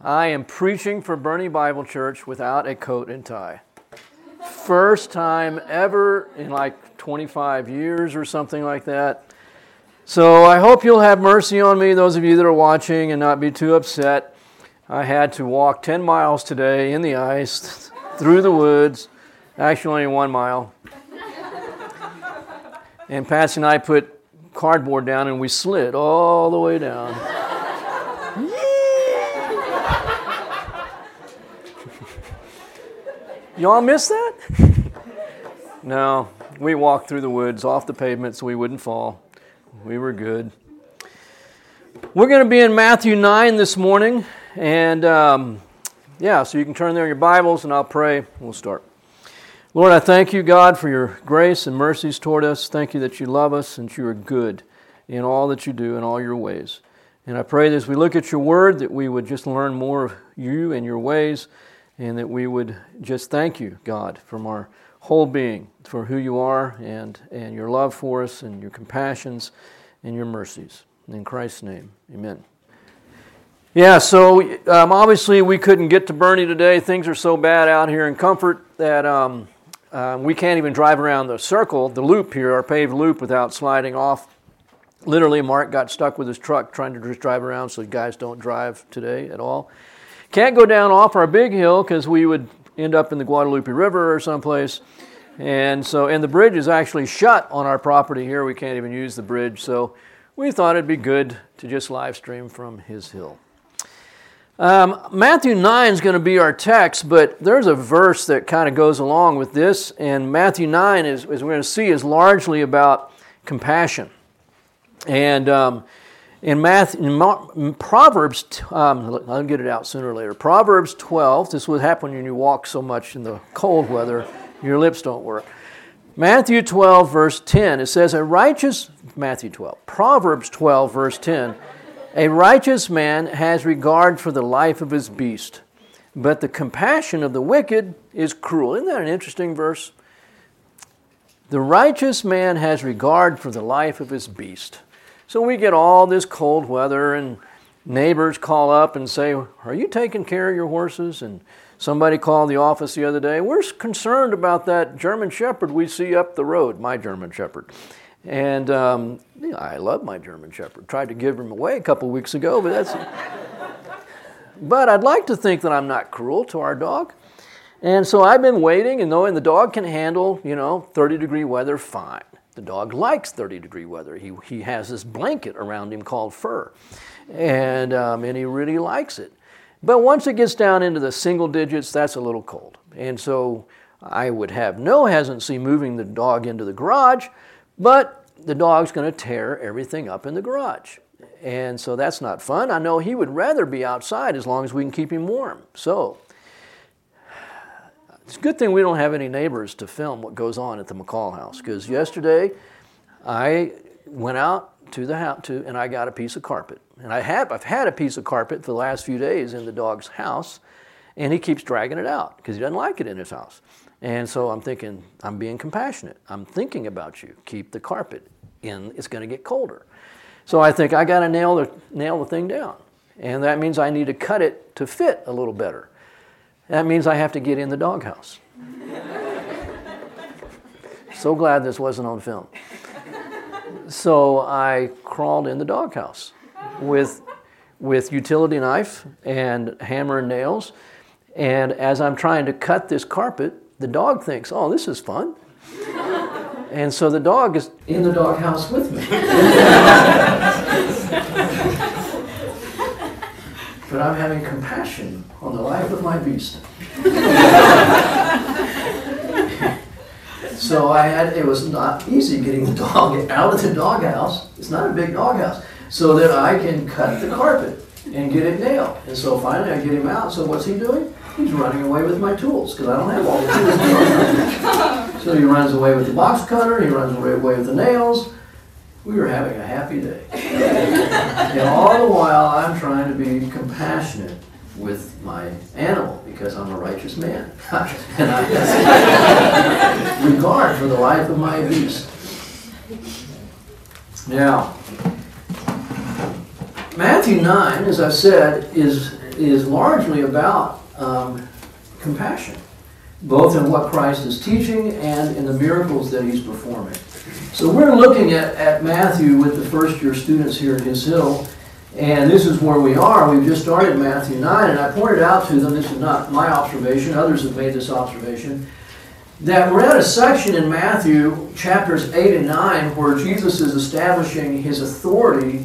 I am preaching for Boerne Bible Church without a coat and tie. First time ever in like 25 years or something like that. So I hope you'll have mercy on me, those of you that are watching, and not be too upset. I had to walk 10 miles today in the ice, through the woods, actually only one mile. And Patsy and I put cardboard down and we slid all the way down. Y'all miss that? no, we walked through the woods off the pavement so we wouldn't fall. We were good. We're going to be in Matthew 9 this morning. And um, yeah, so you can turn there in your Bibles and I'll pray. We'll start. Lord, I thank you, God, for your grace and mercies toward us. Thank you that you love us and you are good in all that you do in all your ways. And I pray that as we look at your word, that we would just learn more of you and your ways and that we would just thank you, God, from our whole being for who you are and, and your love for us and your compassions and your mercies. In Christ's name, amen. Yeah, so um, obviously we couldn't get to Boerne today. Things are so bad out here in Comfort that um, uh, we can't even drive around the circle, the loop here, our paved loop, without sliding off. Literally, Mark got stuck with his truck trying to just drive around so guys don't drive today at all. Can't go down off our big hill because we would end up in the Guadalupe River or someplace. And so, and the bridge is actually shut on our property here. We can't even use the bridge. So we thought it'd be good to just live stream from his hill. Um, Matthew 9 is going to be our text, but there's a verse that kind of goes along with this. And Matthew 9, is, as we're going to see, is largely about compassion. And um, in, Math, in, in Proverbs, um, I'll get it out sooner or later. Proverbs 12, this would happen when you walk so much in the cold weather, your lips don't work. Matthew 12, verse 10, it says, A righteous, Matthew 12, Proverbs 12, verse 10, a righteous man has regard for the life of his beast, but the compassion of the wicked is cruel. Isn't that an interesting verse? The righteous man has regard for the life of his beast so we get all this cold weather, and neighbors call up and say, Are you taking care of your horses? And somebody called the office the other day, We're concerned about that German Shepherd we see up the road, my German Shepherd. And um, yeah, I love my German Shepherd. Tried to give him away a couple weeks ago, but that's. but I'd like to think that I'm not cruel to our dog. And so I've been waiting and knowing the dog can handle, you know, 30 degree weather fine. The dog likes 30 degree weather. He, he has this blanket around him called fur, and, um, and he really likes it. But once it gets down into the single digits, that's a little cold. And so I would have no hesitancy moving the dog into the garage, but the dog's going to tear everything up in the garage. And so that's not fun. I know he would rather be outside as long as we can keep him warm. So it's a good thing we don't have any neighbors to film what goes on at the McCall house because yesterday I went out to the house to, and I got a piece of carpet. And I have, I've had a piece of carpet for the last few days in the dog's house, and he keeps dragging it out because he doesn't like it in his house. And so I'm thinking, I'm being compassionate. I'm thinking about you. Keep the carpet in, it's going to get colder. So I think I got to nail the, nail the thing down. And that means I need to cut it to fit a little better. That means I have to get in the doghouse. so glad this wasn't on film. So I crawled in the doghouse with, with utility knife and hammer and nails. And as I'm trying to cut this carpet, the dog thinks, oh, this is fun. And so the dog is in the doghouse with me. but I'm having compassion on the life of my beast. so I had it was not easy getting the dog out of the doghouse. It's not a big doghouse. So that I can cut the carpet and get it nailed. And so finally I get him out. So what's he doing? He's running away with my tools because I don't have all the tools. so he runs away with the box cutter, he runs away with the nails, we were having a happy day. and all the while, I'm trying to be compassionate with my animal because I'm a righteous man. and I have regard for the life of my beast. Now, Matthew 9, as I've said, is is largely about um, compassion, both in what Christ is teaching and in the miracles that he's performing. So we're looking at, at Matthew with the first year students here at His Hill, and this is where we are. We've just started Matthew 9, and I pointed out to them, this is not my observation, others have made this observation, that we're at a section in Matthew, chapters 8 and 9, where Jesus is establishing his authority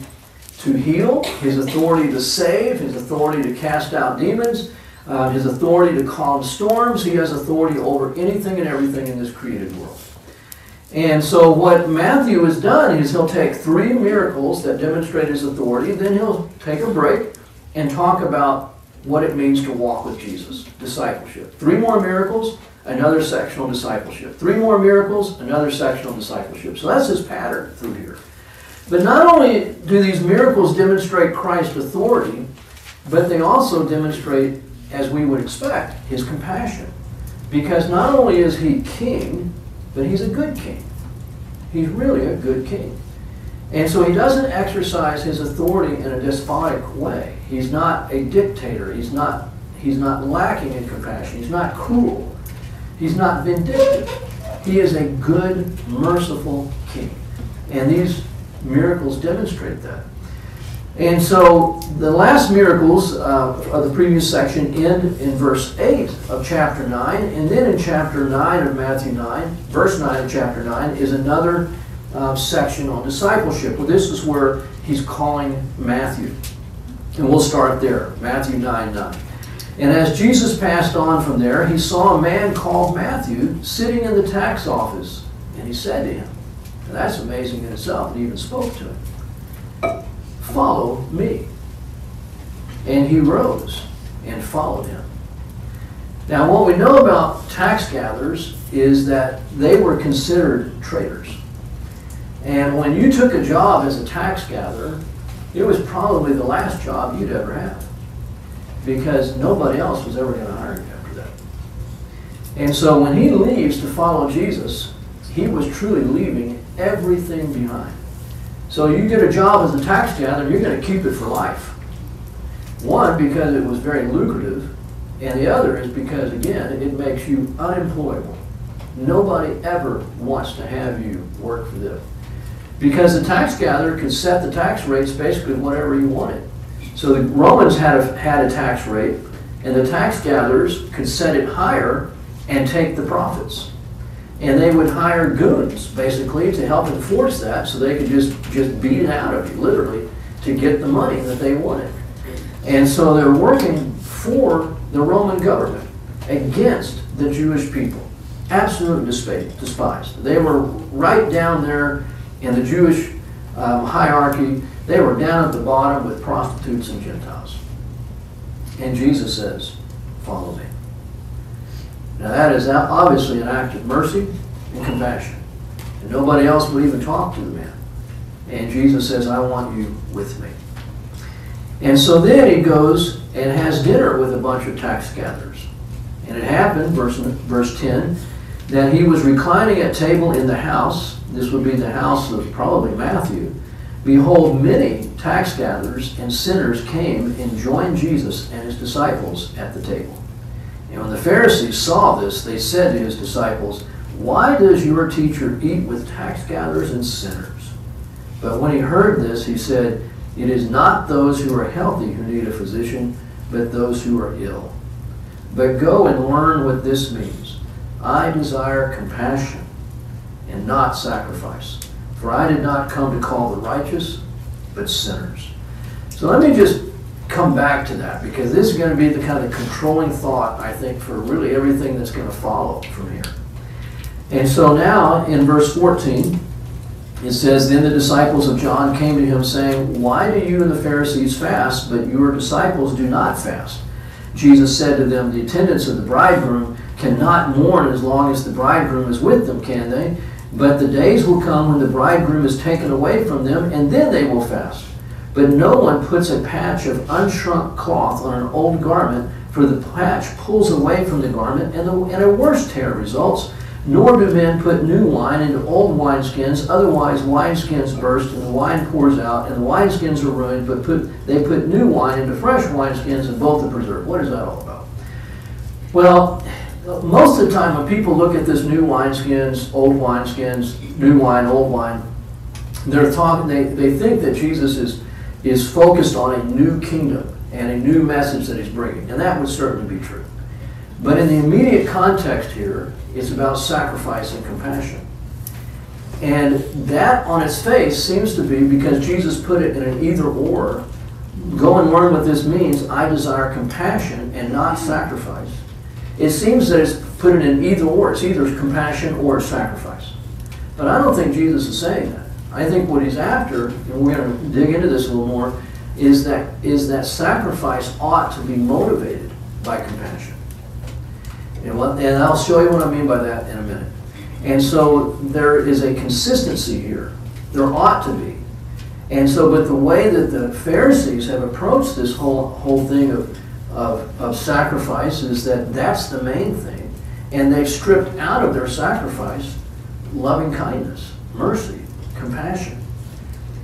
to heal, his authority to save, his authority to cast out demons, uh, his authority to calm storms. He has authority over anything and everything in this created world. And so, what Matthew has done is he'll take three miracles that demonstrate his authority, then he'll take a break and talk about what it means to walk with Jesus, discipleship. Three more miracles, another sectional discipleship. Three more miracles, another sectional discipleship. So that's his pattern through here. But not only do these miracles demonstrate Christ's authority, but they also demonstrate, as we would expect, his compassion. Because not only is he king, but he's a good king. He's really a good king. And so he doesn't exercise his authority in a despotic way. He's not a dictator. He's not, he's not lacking in compassion. He's not cruel. He's not vindictive. He is a good, merciful king. And these miracles demonstrate that. And so the last miracles uh, of the previous section end in verse 8 of chapter 9. And then in chapter 9 of Matthew 9, verse 9 of chapter 9, is another uh, section on discipleship. Well, this is where he's calling Matthew. And we'll start there Matthew 9 9. And as Jesus passed on from there, he saw a man called Matthew sitting in the tax office. And he said to him, that's amazing in itself, and he even spoke to him follow me. And he rose and followed him. Now, what we know about tax gatherers is that they were considered traitors. And when you took a job as a tax gatherer, it was probably the last job you'd ever have because nobody else was ever going to hire you after that. And so when he leaves to follow Jesus, he was truly leaving everything behind. So you get a job as a tax gatherer, you're going to keep it for life. One, because it was very lucrative, and the other is because, again, it makes you unemployable. Nobody ever wants to have you work for them. Because the tax gatherer can set the tax rates basically whatever you wanted. So the Romans had a, had a tax rate, and the tax gatherers could set it higher and take the profits and they would hire goons basically to help enforce that so they could just just beat it out of you literally to get the money that they wanted. And so they're working for the roman government against the jewish people. Absolutely despised they were right down there in the jewish um, hierarchy. They were down at the bottom with prostitutes and gentiles. And jesus says follow me now, that is obviously an act of mercy and compassion. And nobody else would even talk to the man. And Jesus says, I want you with me. And so then he goes and has dinner with a bunch of tax gatherers. And it happened, verse, verse 10, that he was reclining at table in the house. This would be the house of probably Matthew. Behold, many tax gatherers and sinners came and joined Jesus and his disciples at the table. And when the Pharisees saw this, they said to his disciples, Why does your teacher eat with tax gatherers and sinners? But when he heard this, he said, It is not those who are healthy who need a physician, but those who are ill. But go and learn what this means. I desire compassion and not sacrifice. For I did not come to call the righteous, but sinners. So let me just come back to that because this is going to be the kind of controlling thought, I think, for really everything that's going to follow from here. And so now in verse 14, it says, Then the disciples of John came to him, saying, Why do you and the Pharisees fast, but your disciples do not fast? Jesus said to them, The attendants of the bridegroom cannot mourn as long as the bridegroom is with them, can they? But the days will come when the bridegroom is taken away from them, and then they will fast. But no one puts a patch of unshrunk cloth on an old garment, for the patch pulls away from the garment, and, the, and a worse tear results. Nor do men put new wine into old wineskins, otherwise wineskins burst and the wine pours out, and the wineskins are ruined, but put, they put new wine into fresh wineskins and both are preserved. What is that all about? Well, most of the time when people look at this new wineskins, old wineskins, new wine, old wine, they're talking, they, they think that Jesus is, is focused on a new kingdom and a new message that he's bringing. And that would certainly be true. But in the immediate context here, it's about sacrifice and compassion. And that on its face seems to be because Jesus put it in an either or. Go and learn what this means. I desire compassion and not sacrifice. It seems that it's put it in either or. It's either compassion or sacrifice. But I don't think Jesus is saying that. I think what he's after, and we're going to dig into this a little more, is that is that sacrifice ought to be motivated by compassion. And, what, and I'll show you what I mean by that in a minute. And so there is a consistency here. There ought to be. And so, but the way that the Pharisees have approached this whole whole thing of, of, of sacrifice is that that's the main thing. And they've stripped out of their sacrifice loving kindness, mercy, compassion.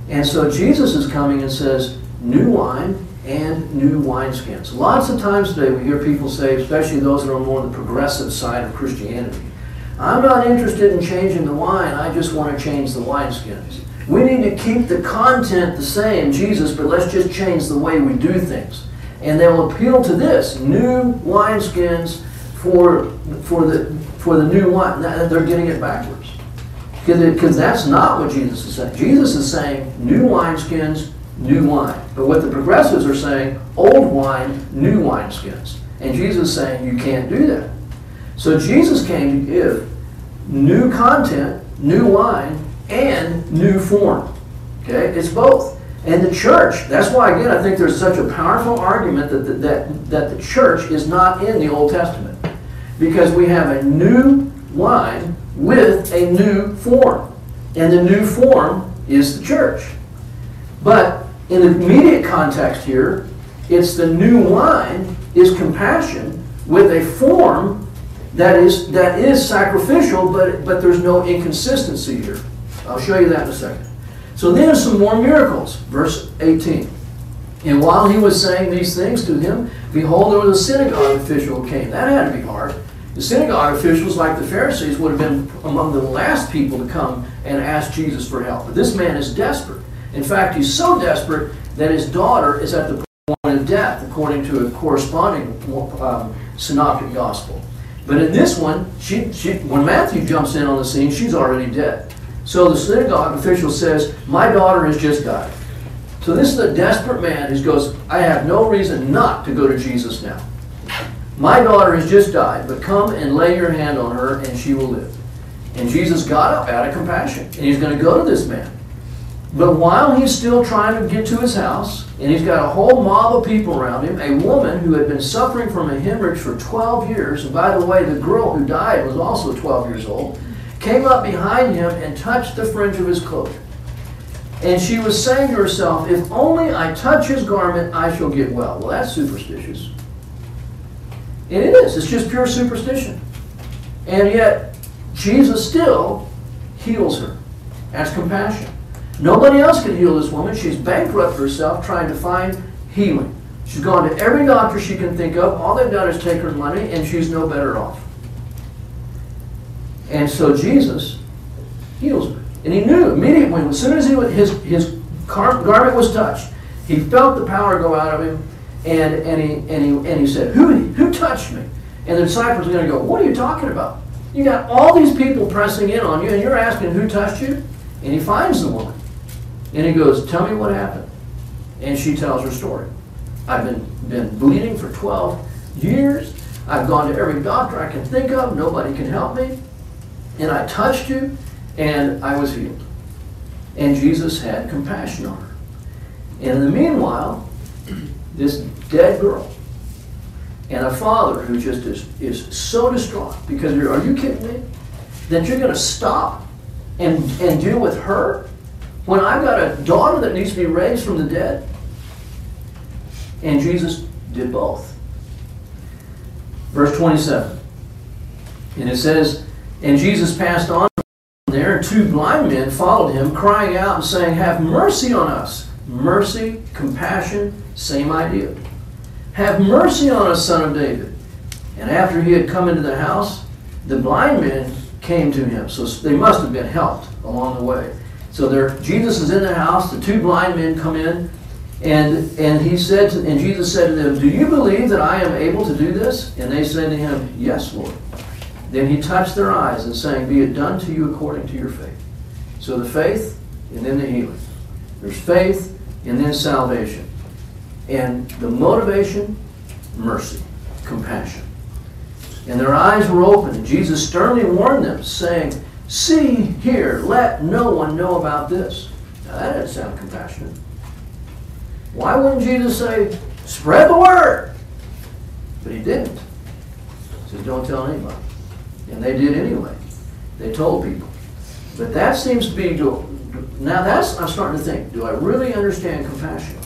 And so Jesus is coming and says, new wine and new wineskins. Lots of times today we hear people say, especially those that are more on the progressive side of Christianity, I'm not interested in changing the wine, I just want to change the wineskins. We need to keep the content the same, Jesus, but let's just change the way we do things. And they will appeal to this new wineskins for, for, the, for the new wine. They're getting it backwards. Because that's not what Jesus is saying. Jesus is saying new wineskins, new wine. But what the progressives are saying, old wine, new wineskins. And Jesus is saying you can't do that. So Jesus came to give new content, new wine, and new form. Okay? It's both. And the church, that's why, again, I think there's such a powerful argument that the, that, that the church is not in the Old Testament. Because we have a new wine with a new form. And the new form is the church. But in the immediate context here, it's the new wine is compassion with a form that is that is sacrificial, but but there's no inconsistency here. I'll show you that in a second. So then some more miracles. Verse 18. And while he was saying these things to him, behold, there was a synagogue official who came. That had to be hard. The synagogue officials, like the Pharisees, would have been among the last people to come and ask Jesus for help. But this man is desperate. In fact, he's so desperate that his daughter is at the point of death, according to a corresponding um, synoptic gospel. But in this one, she, she, when Matthew jumps in on the scene, she's already dead. So the synagogue official says, My daughter has just died. So this is a desperate man who goes, I have no reason not to go to Jesus now. My daughter has just died, but come and lay your hand on her and she will live. And Jesus got up out of compassion, and he's going to go to this man. But while he's still trying to get to his house, and he's got a whole mob of people around him, a woman who had been suffering from a hemorrhage for 12 years, and by the way, the girl who died was also 12 years old, came up behind him and touched the fringe of his cloak. And she was saying to herself, If only I touch his garment, I shall get well. Well, that's superstitious. It is, it's just pure superstition. And yet, Jesus still heals her. That's compassion. Nobody else can heal this woman. She's bankrupt herself trying to find healing. She's gone to every doctor she can think of. All they've done is take her money, and she's no better off. And so Jesus heals her. And he knew immediately, as soon as he, his, his garment was touched, he felt the power go out of him, and, and, he, and, he, and he said, who, who touched me? And the disciples are going to go, What are you talking about? You got all these people pressing in on you, and you're asking who touched you? And he finds the woman. And he goes, Tell me what happened. And she tells her story. I've been, been bleeding for 12 years. I've gone to every doctor I can think of. Nobody can help me. And I touched you, and I was healed. And Jesus had compassion on her. And in the meanwhile, this dead girl and a father who just is, is so distraught because are you kidding me? That you're going to stop and, and deal with her when I've got a daughter that needs to be raised from the dead? And Jesus did both. Verse 27. And it says, And Jesus passed on there, and two blind men followed him, crying out and saying, Have mercy on us. Mercy, compassion, same idea. Have mercy on us, son of David. And after he had come into the house, the blind men came to him. So they must have been helped along the way. So there, Jesus is in the house. The two blind men come in, and and he said, to, and Jesus said to them, "Do you believe that I am able to do this?" And they said to him, "Yes, Lord." Then he touched their eyes and saying, "Be it done to you according to your faith." So the faith, and then the healing. There's faith, and then salvation, and the motivation, mercy, compassion. And their eyes were open, and Jesus sternly warned them, saying, See here, let no one know about this. Now that doesn't sound compassionate. Why wouldn't Jesus say, Spread the word? But he didn't. He says, Don't tell anybody. And they did anyway. They told people. But that seems to be, now that's, I'm starting to think, do I really understand compassion?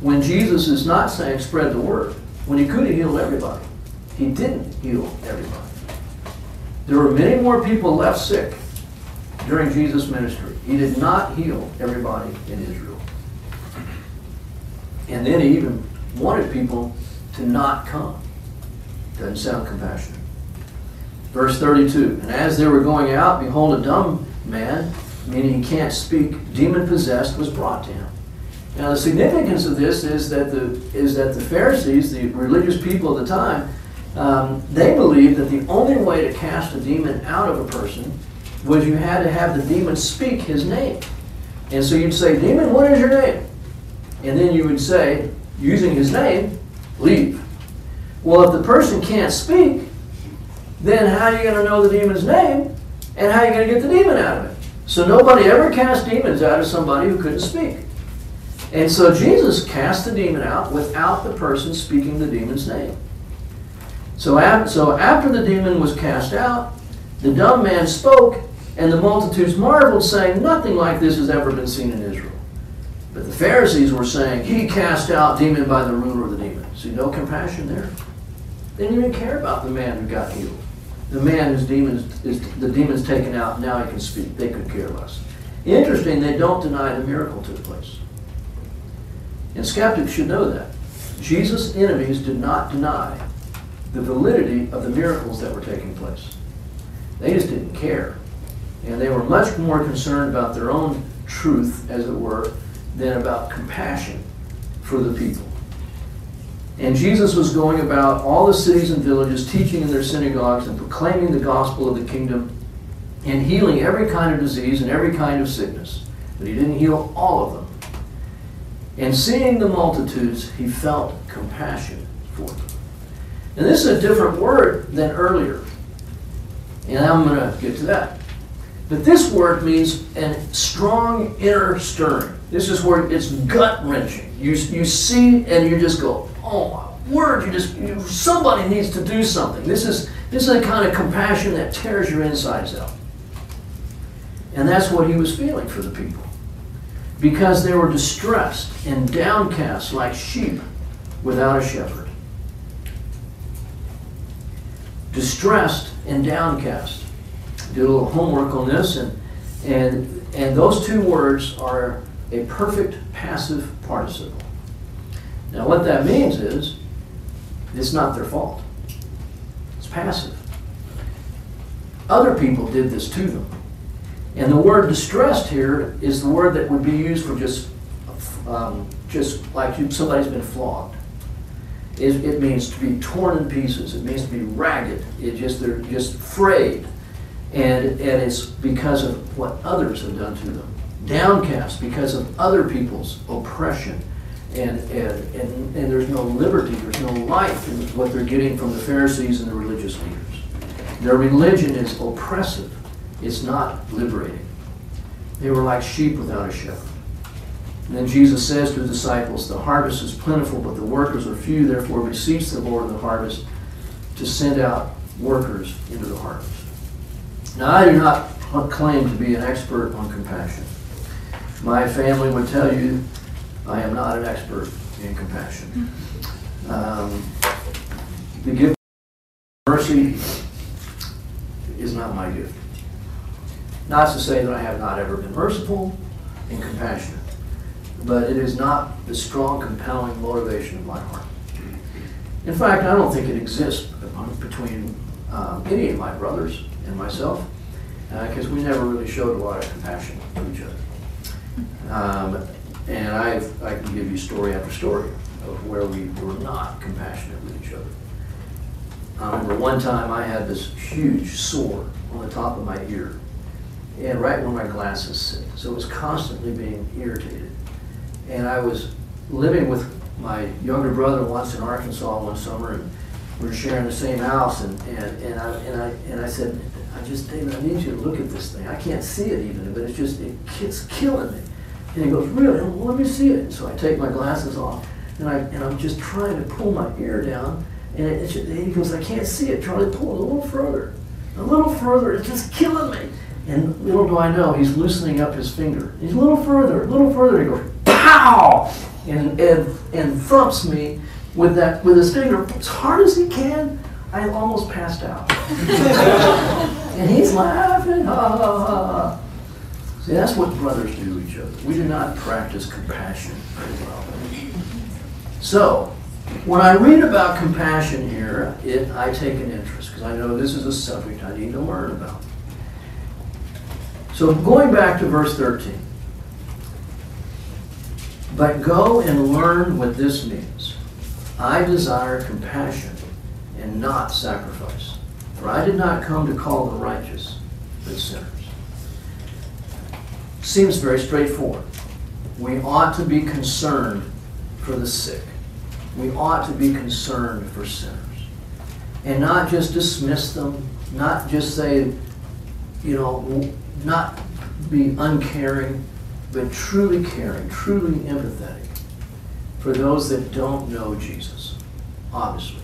When Jesus is not saying spread the word, when he could have healed everybody. He didn't heal everybody. There were many more people left sick during Jesus' ministry. He did not heal everybody in Israel. And then he even wanted people to not come. Doesn't sound compassionate. Verse 32 And as they were going out, behold, a dumb man, meaning he can't speak, demon possessed, was brought to him. Now, the significance of this is that the, is that the Pharisees, the religious people of the time, um, they believed that the only way to cast a demon out of a person was you had to have the demon speak his name. And so you'd say, Demon, what is your name? And then you would say, using his name, leave. Well, if the person can't speak, then how are you going to know the demon's name? And how are you going to get the demon out of it? So nobody ever cast demons out of somebody who couldn't speak. And so Jesus cast the demon out without the person speaking the demon's name. So, so after the demon was cast out, the dumb man spoke, and the multitudes marveled, saying, Nothing like this has ever been seen in Israel. But the Pharisees were saying, He cast out demon by the ruler of the demon. See, no compassion there. They didn't even care about the man who got healed. The man whose demons is the demon's taken out, now he can speak. They could care less. Interesting, they don't deny the miracle took place. And skeptics should know that. Jesus' enemies did not deny the validity of the miracles that were taking place. They just didn't care. And they were much more concerned about their own truth, as it were, than about compassion for the people. And Jesus was going about all the cities and villages, teaching in their synagogues and proclaiming the gospel of the kingdom and healing every kind of disease and every kind of sickness. But he didn't heal all of them. And seeing the multitudes, he felt compassion for them. And this is a different word than earlier. And I'm going to get to that. But this word means a strong inner stirring. This is where it's gut wrenching. You, you see and you just go, oh my word, you just, you, somebody needs to do something. This is, this is the kind of compassion that tears your insides out. And that's what he was feeling for the people. Because they were distressed and downcast like sheep without a shepherd distressed and downcast. Did a little homework on this, and and and those two words are a perfect passive participle. Now, what that means is it's not their fault. It's passive. Other people did this to them. And the word distressed here is the word that would be used for just, um, just like somebody's been flogged it, it means to be torn in pieces. It means to be ragged. It just they're just frayed, and and it's because of what others have done to them. Downcast because of other people's oppression, and and and, and there's no liberty. There's no life in what they're getting from the Pharisees and the religious leaders. Their religion is oppressive. It's not liberating. They were like sheep without a shepherd. And then Jesus says to his disciples, The harvest is plentiful, but the workers are few. Therefore, beseech the Lord of the harvest to send out workers into the harvest. Now, I do not claim to be an expert on compassion. My family would tell you I am not an expert in compassion. Um, the gift of mercy is not my gift. Not to say that I have not ever been merciful and compassionate, but it is not the strong, compelling motivation of my heart. In fact, I don't think it exists between um, any of my brothers and myself, because uh, we never really showed a lot of compassion to each other. Um, and I've, I can give you story after story of where we were not compassionate with each other. I remember one time I had this huge sore on the top of my ear, and right where my glasses sit. So it was constantly being irritated. And I was living with my younger brother once in Arkansas one summer, and we were sharing the same house, and, and, and, I, and, I, and I said, I just, David, I need you to look at this thing. I can't see it even, but it's just, it, it's killing me. And he goes, really? Well, let me see it. So I take my glasses off, and, I, and I'm just trying to pull my ear down, and, it, it, he goes, I can't see it. Charlie, pull it a little further. A little further. It's just killing me. And little do I know, he's loosening up his finger. He's a little further, a little further. He goes, pow! And, and, and thumps me with that with his finger as hard as he can. I almost passed out. and he's laughing. Ha, ha, ha. See, that's what brothers do to each other. We do not practice compassion very well. So, when I read about compassion here, it, I take an interest because I know this is a subject I need to learn about. So, going back to verse 13. But go and learn what this means. I desire compassion and not sacrifice. For I did not come to call the righteous, but sinners. Seems very straightforward. We ought to be concerned for the sick. We ought to be concerned for sinners. And not just dismiss them, not just say, you know, not be uncaring, but truly caring, truly empathetic for those that don't know Jesus, obviously.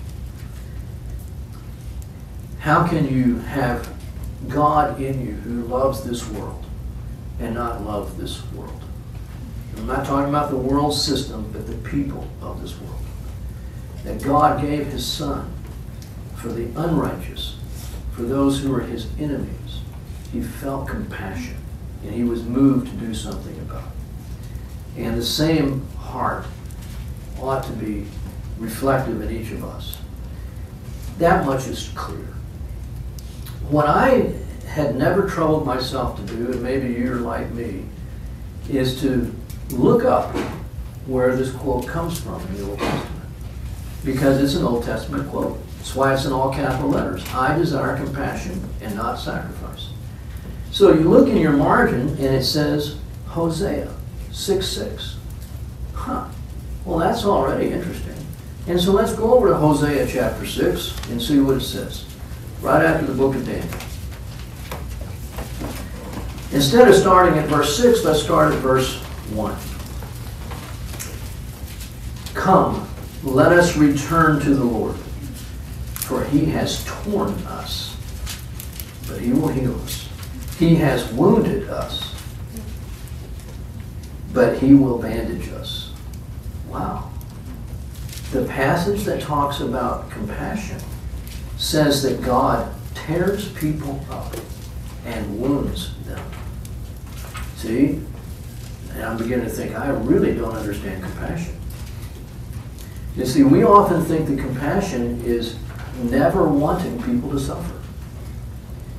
How can you have God in you who loves this world and not love this world? I'm not talking about the world system, but the people of this world. That God gave his Son for the unrighteous, for those who are his enemies. He felt compassion and he was moved to do something about it. And the same heart ought to be reflective in each of us. That much is clear. What I had never troubled myself to do, and maybe you're like me, is to look up where this quote comes from in the Old Testament. Because it's an Old Testament quote. That's why it's in all capital letters. I desire compassion and not sacrifice. So you look in your margin and it says Hosea 6 6. Huh. Well, that's already interesting. And so let's go over to Hosea chapter 6 and see what it says. Right after the book of Daniel. Instead of starting at verse 6, let's start at verse 1. Come, let us return to the Lord, for he has torn us, but he will heal us. He has wounded us, but he will bandage us. Wow. The passage that talks about compassion says that God tears people up and wounds them. See? And I'm beginning to think, I really don't understand compassion. You see, we often think that compassion is never wanting people to suffer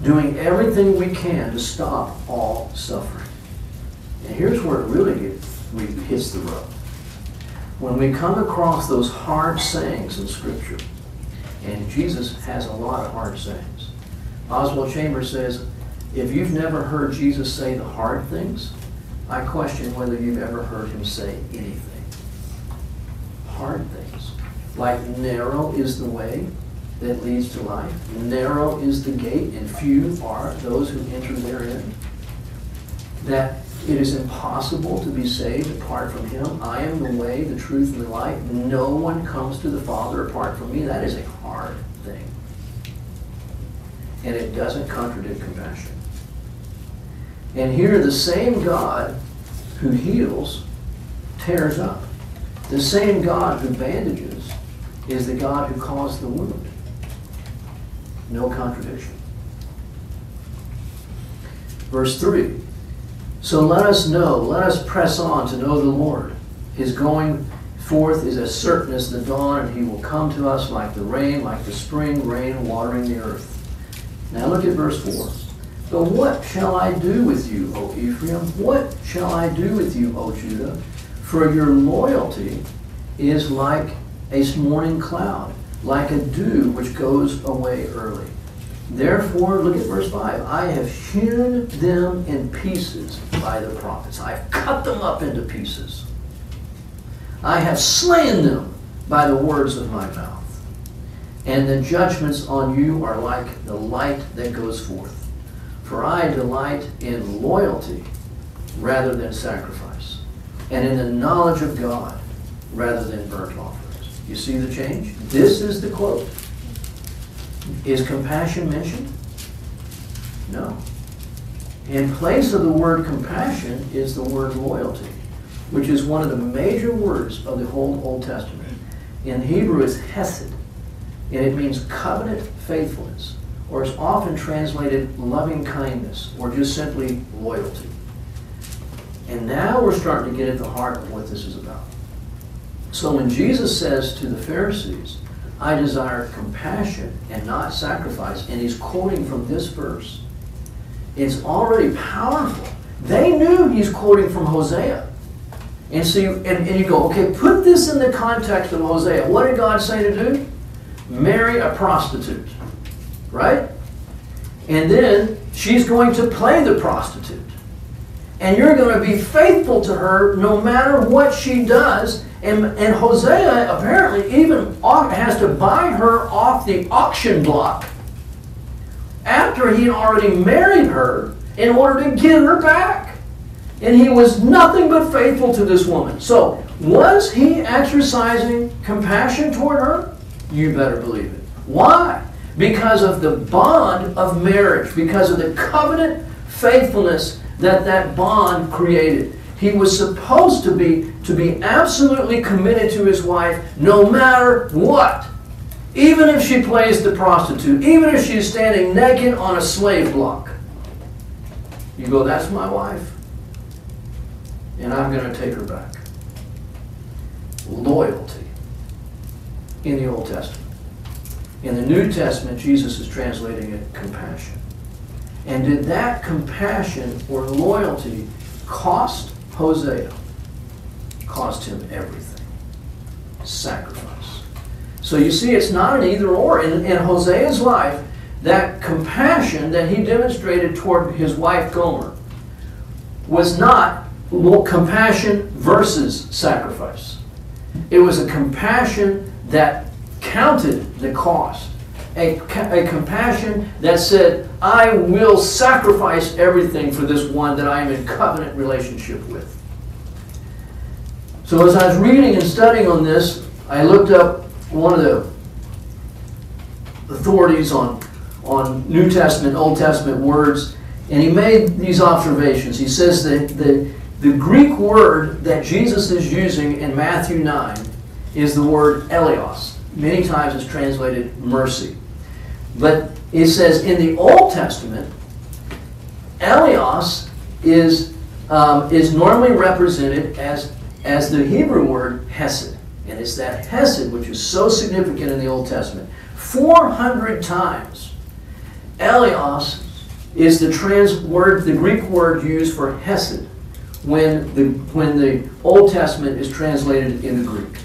doing everything we can to stop all suffering. And here's where it really gets, hits the road. When we come across those hard sayings in Scripture, and Jesus has a lot of hard sayings. Oswald Chambers says, if you've never heard Jesus say the hard things, I question whether you've ever heard him say anything. Hard things. Like narrow is the way, that leads to life. Narrow is the gate, and few are those who enter therein. That it is impossible to be saved apart from Him. I am the way, the truth, and the life. No one comes to the Father apart from me. That is a hard thing. And it doesn't contradict compassion. And here, the same God who heals tears up. The same God who bandages is the God who caused the wound. No contradiction. Verse 3 So let us know, let us press on to know the Lord. His going forth is as certain as the dawn, and he will come to us like the rain, like the spring rain watering the earth. Now look at verse 4. But what shall I do with you, O Ephraim? What shall I do with you, O Judah? For your loyalty is like a morning cloud, like a dew which goes away early. Therefore, look at verse 5. I have hewn them in pieces by the prophets. I've cut them up into pieces. I have slain them by the words of my mouth. And the judgments on you are like the light that goes forth. For I delight in loyalty rather than sacrifice, and in the knowledge of God rather than burnt offerings. You see the change? This is the quote. Is compassion mentioned? No. In place of the word compassion is the word loyalty, which is one of the major words of the whole Old Testament. In Hebrew, it's hesed, and it means covenant faithfulness, or is often translated loving kindness, or just simply loyalty. And now we're starting to get at the heart of what this is about. So when Jesus says to the Pharisees, I desire compassion and not sacrifice. And he's quoting from this verse. It's already powerful. They knew he's quoting from Hosea. And so you, and, and you go, okay, put this in the context of Hosea. What did God say to do? Marry a prostitute. Right? And then she's going to play the prostitute. And you're going to be faithful to her no matter what she does and, and Hosea apparently even has to buy her off the auction block after he had already married her in order to get her back. And he was nothing but faithful to this woman. So, was he exercising compassion toward her? You better believe it. Why? Because of the bond of marriage, because of the covenant faithfulness that that bond created. He was supposed to be to be absolutely committed to his wife no matter what. Even if she plays the prostitute, even if she's standing naked on a slave block. You go, that's my wife. And I'm going to take her back. Loyalty in the Old Testament. In the New Testament, Jesus is translating it compassion. And did that compassion or loyalty cost Hosea cost him everything sacrifice. So you see, it's not an either or. In, in Hosea's life, that compassion that he demonstrated toward his wife Gomer was not compassion versus sacrifice. It was a compassion that counted the cost. A, a compassion that said, I will sacrifice everything for this one that I am in covenant relationship with. So as I was reading and studying on this, I looked up one of the authorities on, on New Testament, Old Testament words, and he made these observations. He says that the, the Greek word that Jesus is using in Matthew 9 is the word eleos. Many times it's translated mercy. But it says in the Old Testament, Eleos is, um, is normally represented as, as the Hebrew word hesed. And it's that hesed which is so significant in the Old Testament. 400 times, Eleos is the trans word, the Greek word used for hesed when the, when the Old Testament is translated in the Greek.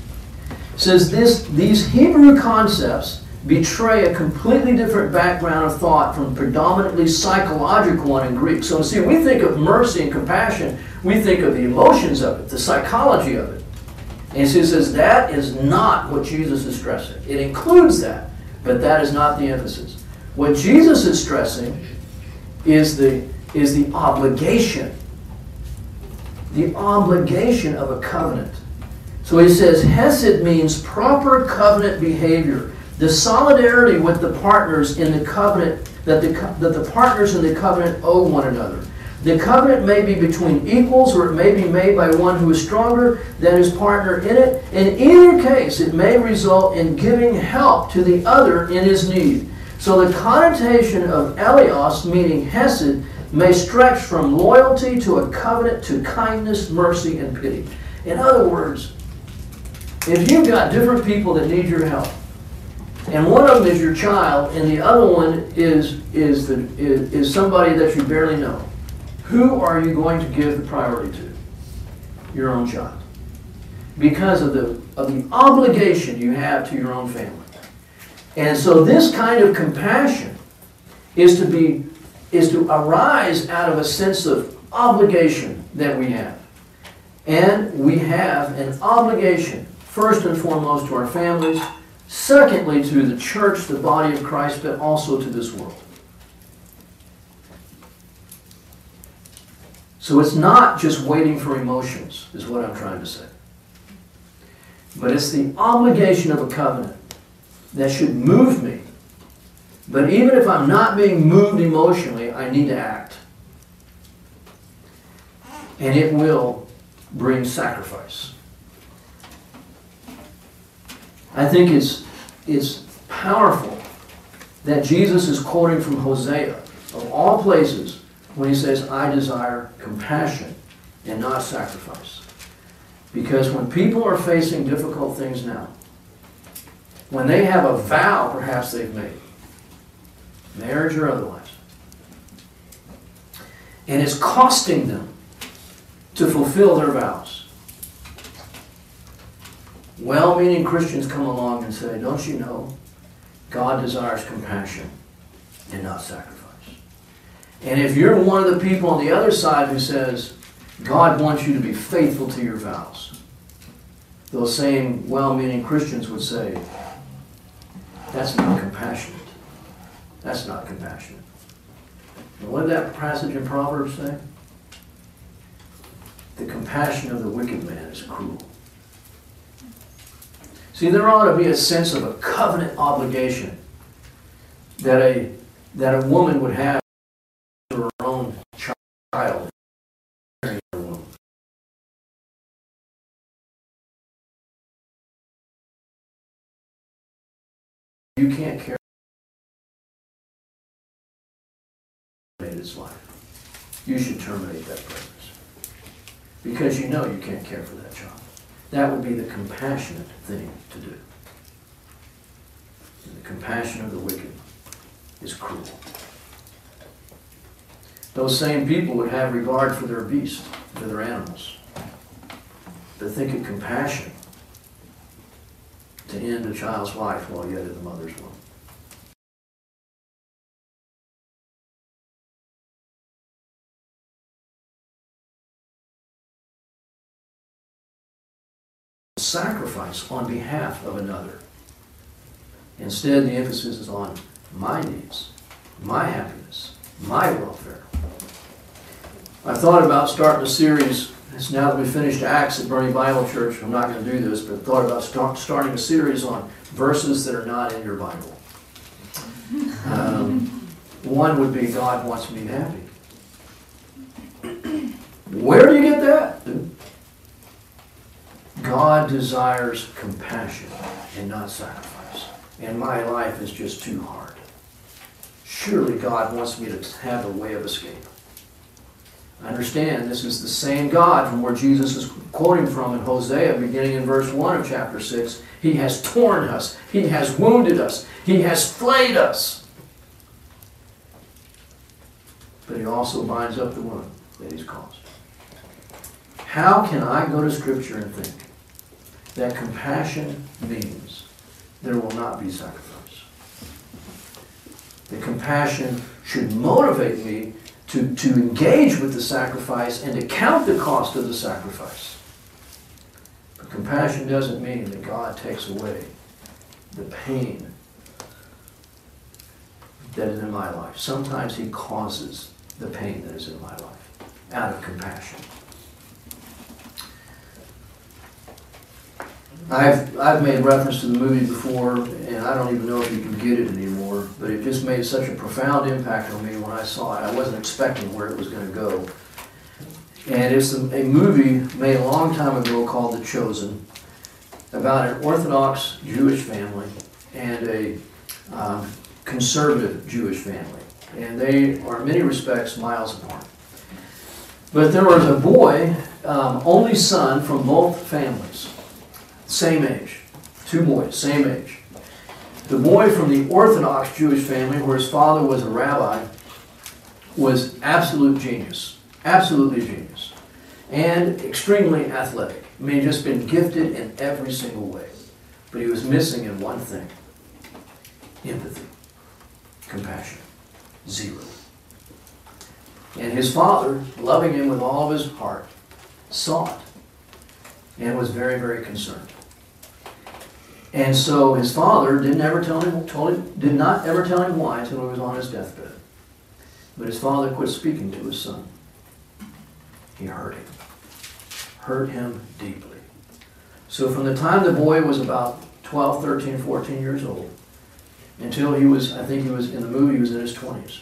Says this, these Hebrew concepts betray a completely different background of thought from predominantly psychological one in Greek. So, see, we think of mercy and compassion, we think of the emotions of it, the psychology of it. And so he says that is not what Jesus is stressing. It includes that, but that is not the emphasis. What Jesus is stressing is the, is the obligation, the obligation of a covenant. So he says Hesed means proper covenant behavior the solidarity with the partners in the covenant that the, that the partners in the covenant owe one another. The covenant may be between equals or it may be made by one who is stronger than his partner in it. In either case, it may result in giving help to the other in his need. So the connotation of eleos, meaning hesed, may stretch from loyalty to a covenant to kindness, mercy, and pity. In other words, if you've got different people that need your help, and one of them is your child, and the other one is, is, the, is, is somebody that you barely know, who are you going to give the priority to? Your own child. Because of the, of the obligation you have to your own family. And so this kind of compassion is to be is to arise out of a sense of obligation that we have. And we have an obligation, first and foremost, to our families, secondly, to the church, the body of Christ, but also to this world. So it's not just waiting for emotions, is what I'm trying to say. But it's the obligation of a covenant that should move me. But even if I'm not being moved emotionally, I need to act. And it will bring sacrifice. I think it's, it's powerful that Jesus is quoting from Hosea, of all places, when he says, I desire compassion and not sacrifice. Because when people are facing difficult things now, when they have a vow perhaps they've made, marriage or otherwise, and it's costing them to fulfill their vows. Well meaning Christians come along and say, Don't you know? God desires compassion and not sacrifice. And if you're one of the people on the other side who says, God wants you to be faithful to your vows, those same well meaning Christians would say, that's not compassionate. That's not compassionate. And what did that passage in Proverbs say? The compassion of the wicked man is cruel. See, there ought to be a sense of a covenant obligation that a, that a woman would have to her own child. You can't care. Its life. You should terminate that pregnancy because you know you can't care for that child. That would be the compassionate thing to do. And the compassion of the wicked is cruel. Those same people would have regard for their beast, for their animals. But think of compassion to end a child's life while yet in the mother's womb. Sacrifice on behalf of another. Instead, the emphasis is on my needs, my happiness, my welfare. I thought about starting a series. It's now that we finished Acts at Boerne Bible Church. I'm not going to do this, but thought about start, starting a series on verses that are not in your Bible. Um, one would be God wants me happy. Where do you get that? God desires compassion and not sacrifice. And my life is just too hard. Surely God wants me to have a way of escape. I understand this is the same God from where Jesus is quoting from in Hosea, beginning in verse 1 of chapter 6. He has torn us, He has wounded us, He has flayed us. But He also binds up the wound that He's caused. How can I go to Scripture and think that compassion means there will not be sacrifice. The compassion should motivate me to, to engage with the sacrifice and to count the cost of the sacrifice. But compassion doesn't mean that God takes away the pain that is in my life. Sometimes He causes the pain that is in my life out of compassion. I've, I've made reference to the movie before, and I don't even know if you can get it anymore, but it just made such a profound impact on me when I saw it. I wasn't expecting where it was going to go. And it's a, movie made a long time ago called The Chosen about an Orthodox Jewish family and a um, conservative Jewish family. and they are in many respects miles apart. But there was a boy, um, only son from both families, same age, two boys, same age. The boy from the Orthodox Jewish family, where his father was a rabbi, was absolute genius, absolutely genius, and extremely athletic. I mean, just been gifted in every single way. But he was missing in one thing empathy, compassion. Zero. And his father, loving him with all of his heart, saw it and was very, very concerned. And so his father didn't ever tell him, told him, did not ever tell him why until he was on his deathbed. But his father quit speaking to his son. He hurt him, hurt him deeply. So from the time the boy was about 12, 13, 14 years old, until he was, I think he was in the movie, he was in his 20s.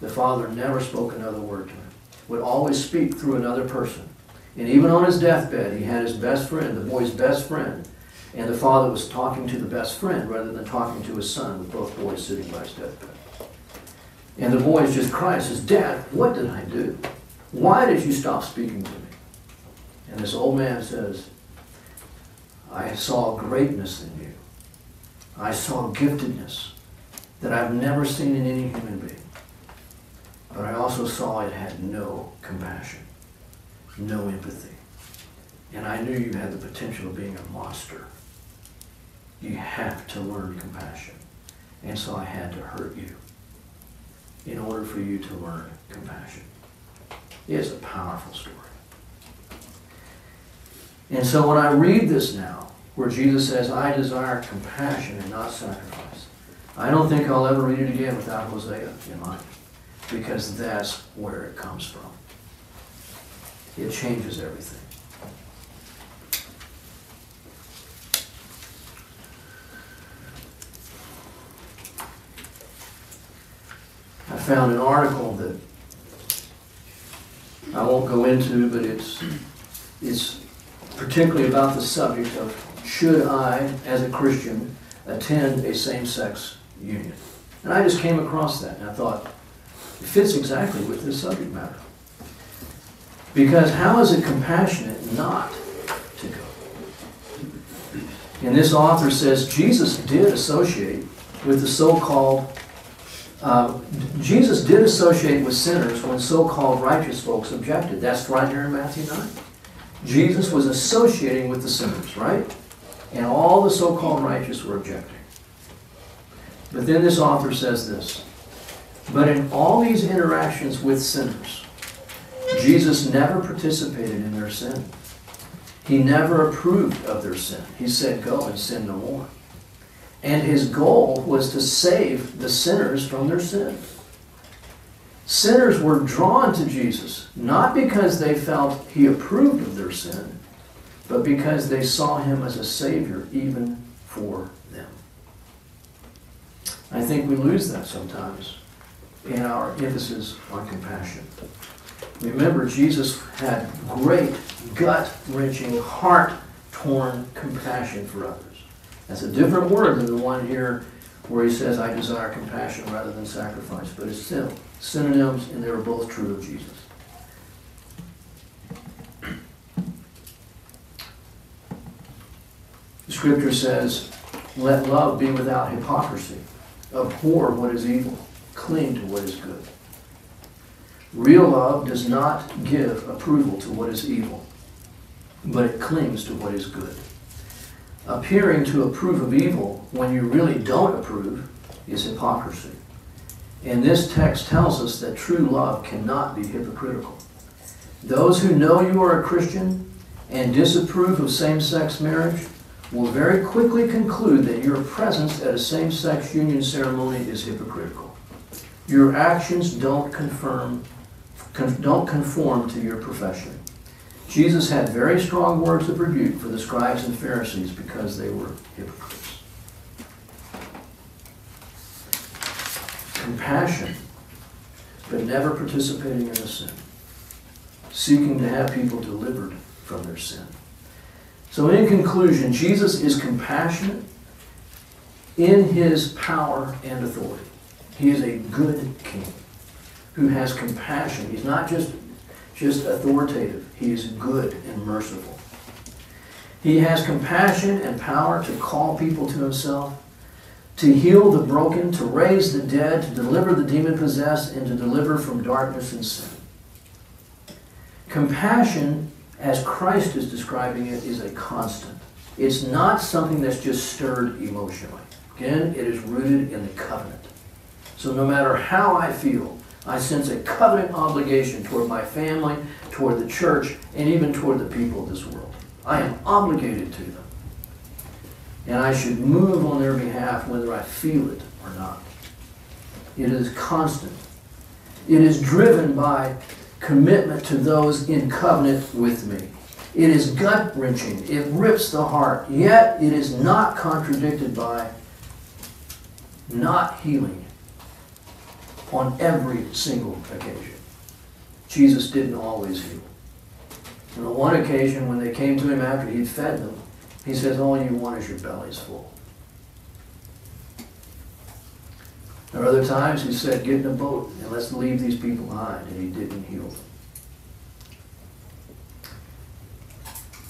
The father never spoke another word to him, would always speak through another person. And even on his deathbed, he had his best friend, the boy's best friend, and the father was talking to the best friend rather than talking to his son, with both boys sitting by his deathbed. And the boy is just crying, says, Dad, what did I do? Why did you stop speaking to me? And this old man says, I saw greatness in you. I saw giftedness that I've never seen in any human being. But I also saw it had no compassion, no empathy. And I knew you had the potential of being a monster. You have to learn compassion. And so I had to hurt you in order for you to learn compassion. It's a powerful story. And so when I read this now, where Jesus says, I desire compassion and not sacrifice, I don't think I'll ever read it again without Hosea in mind, because that's where it comes from. It changes everything. Found an article that I won't go into, but it's it's particularly about the subject of should I, as a Christian, attend a same-sex union? And I just came across that and I thought, it fits exactly with this subject matter. Because how is it compassionate not to go? And this author says Jesus did associate with the so-called uh, Jesus did associate with sinners when so-called righteous folks objected. That's right here in Matthew 9. Jesus was associating with the sinners, right? And all the so-called righteous were objecting. But then this author says this. But in all these interactions with sinners, Jesus never participated in their sin. He never approved of their sin. He said, Go and sin no more. And his goal was to save the sinners from their sins. Sinners were drawn to Jesus not because they felt he approved of their sin, but because they saw him as a Savior even for them. I think we lose that sometimes in our emphasis on compassion. Remember, Jesus had great, gut wrenching, heart torn compassion for others. That's a different word than the one here where he says, I desire compassion rather than sacrifice. But it's still synonyms, and they were both true of Jesus. The scripture says, Let love be without hypocrisy. Abhor what is evil. Cling to what is good. Real love does not give approval to what is evil, but it clings to what is good. Appearing to approve of evil when you really don't approve is hypocrisy. And this text tells us that true love cannot be hypocritical. Those who know you are a Christian and disapprove of same sex marriage will very quickly conclude that your presence at a same sex union ceremony is hypocritical. Your actions don't confirm, con- don't conform to your profession. Jesus had very strong words of rebuke for the scribes and Pharisees because they were hypocrites. Compassion, but never participating in a sin. Seeking to have people delivered from their sin. So, in conclusion, Jesus is compassionate in his power and authority. He is a good king who has compassion. He's not just, just authoritative, he is good and merciful. He has compassion and power to call people to himself, to heal the broken, to raise the dead, to deliver the demon possessed, and to deliver from darkness and sin. Compassion, as Christ is describing it, is a constant. It's not something that's just stirred emotionally. Again, it is rooted in the covenant. So no matter how I feel, I sense a covenant obligation toward my family, toward the church, and even toward the people of this world. I am obligated to them. And I should move on their behalf whether I feel it or not. It is constant. It is driven by commitment to those in covenant with me. It is gut wrenching. It rips the heart. Yet it is not contradicted by not healing on every single occasion. Jesus didn't always heal. On one occasion, when they came to him after he'd fed them, he says, All you want is your bellies full. There are other times he said, Get in a boat and let's leave these people behind, and he didn't heal them.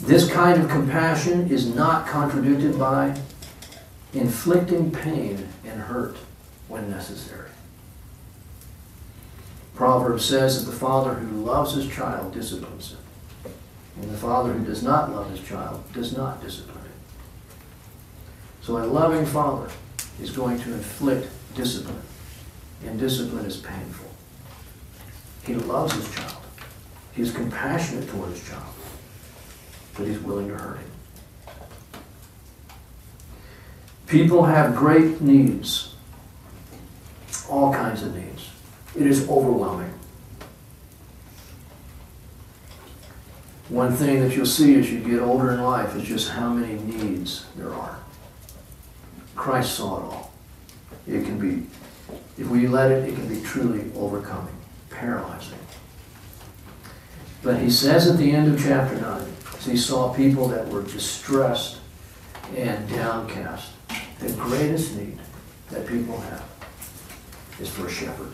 This kind of compassion is not contradicted by inflicting pain and hurt when necessary. Proverbs says that the father who loves his child disciplines him, and the father who does not love his child does not discipline him. So a loving father is going to inflict discipline, and discipline is painful. He loves his child. He is compassionate toward his child, but he's willing to hurt him. People have great needs, all kinds of needs. It is overwhelming. One thing that you'll see as you get older in life is just how many needs there are. Christ saw it all. It can be, if we let it, it can be truly overcoming, paralyzing. But he says at the end of chapter 9, he saw people that were distressed and downcast. The greatest need that people have is for a shepherd.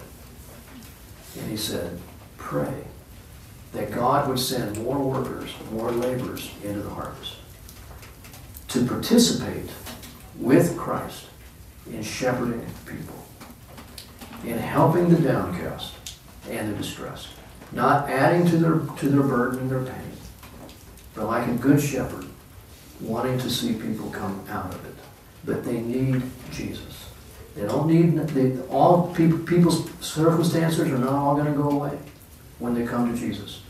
And he said, Pray that God would send more workers, more laborers into the harvest to participate with Christ in shepherding people, in helping the downcast and the distressed, not adding to their, to their burden and their pain, but like a good shepherd, wanting to see people come out of it but they need Jesus. They don't need they, all people, people's circumstances are not all going to go away when they come to Jesus,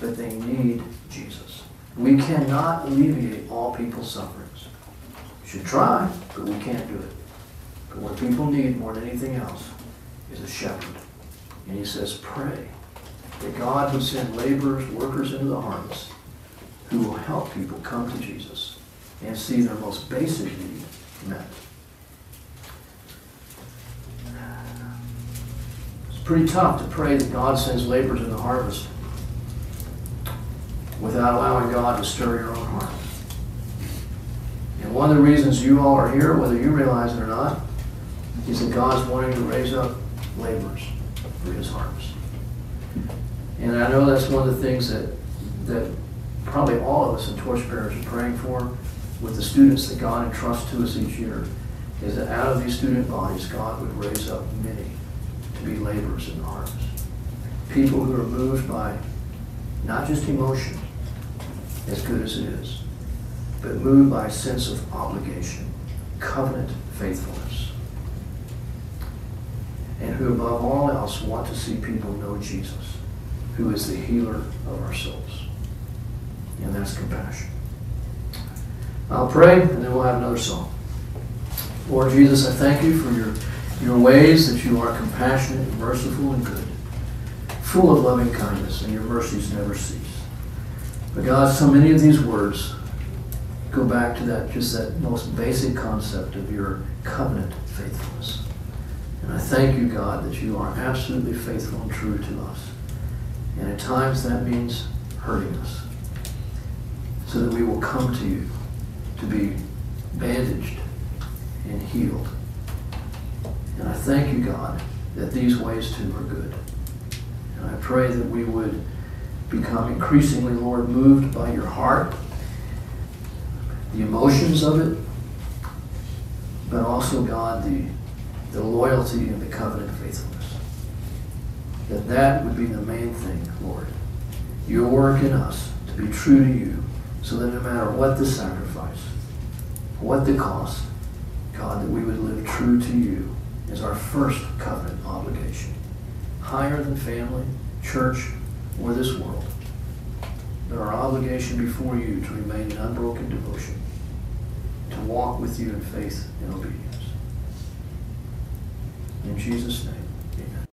but they need Jesus. We cannot alleviate all people's sufferings. We should try, but we can't do it. But what people need more than anything else is a shepherd. And he says, pray that God would send laborers, workers into the harvest who will help people come to Jesus and see their most basic need met. It's pretty tough to pray that God sends laborers in the harvest without allowing God to stir your own heart. And one of the reasons you all are here, whether you realize it or not, is that God's wanting to raise up laborers for his harvest. And I know that's one of the things that that probably all of us in Torchbearers are praying for with the students that God entrusts to us each year is that out of these student bodies, God would raise up many to be laborers in arms. People who are moved by not just emotion, as good as it is, but moved by a sense of obligation, covenant faithfulness, and who above all else want to see people know Jesus, who is the healer of our souls. And that's compassion. I'll pray, and then we'll have another song. Lord Jesus, I thank you for your, your ways that you are compassionate, merciful, and good, full of loving kindness, and your mercies never cease. But God, so many of these words go back to that just that most basic concept of your covenant faithfulness. And I thank you, God, that you are absolutely faithful and true to us. And at times that means hurting us so that we will come to you to be bandaged and healed. And I thank you, God, that these ways too are good. And I pray that we would become increasingly, Lord, moved by your heart, the emotions of it, but also, God, the, the loyalty and the covenant faithfulness. That that would be the main thing, Lord. Your work in us to be true to you, so that no matter what the sacrifice, what the cost, God, that we would live true to you is our first covenant obligation. Higher than family, church, or this world. But our obligation before you to remain in unbroken devotion, to walk with you in faith and obedience. In Jesus' name.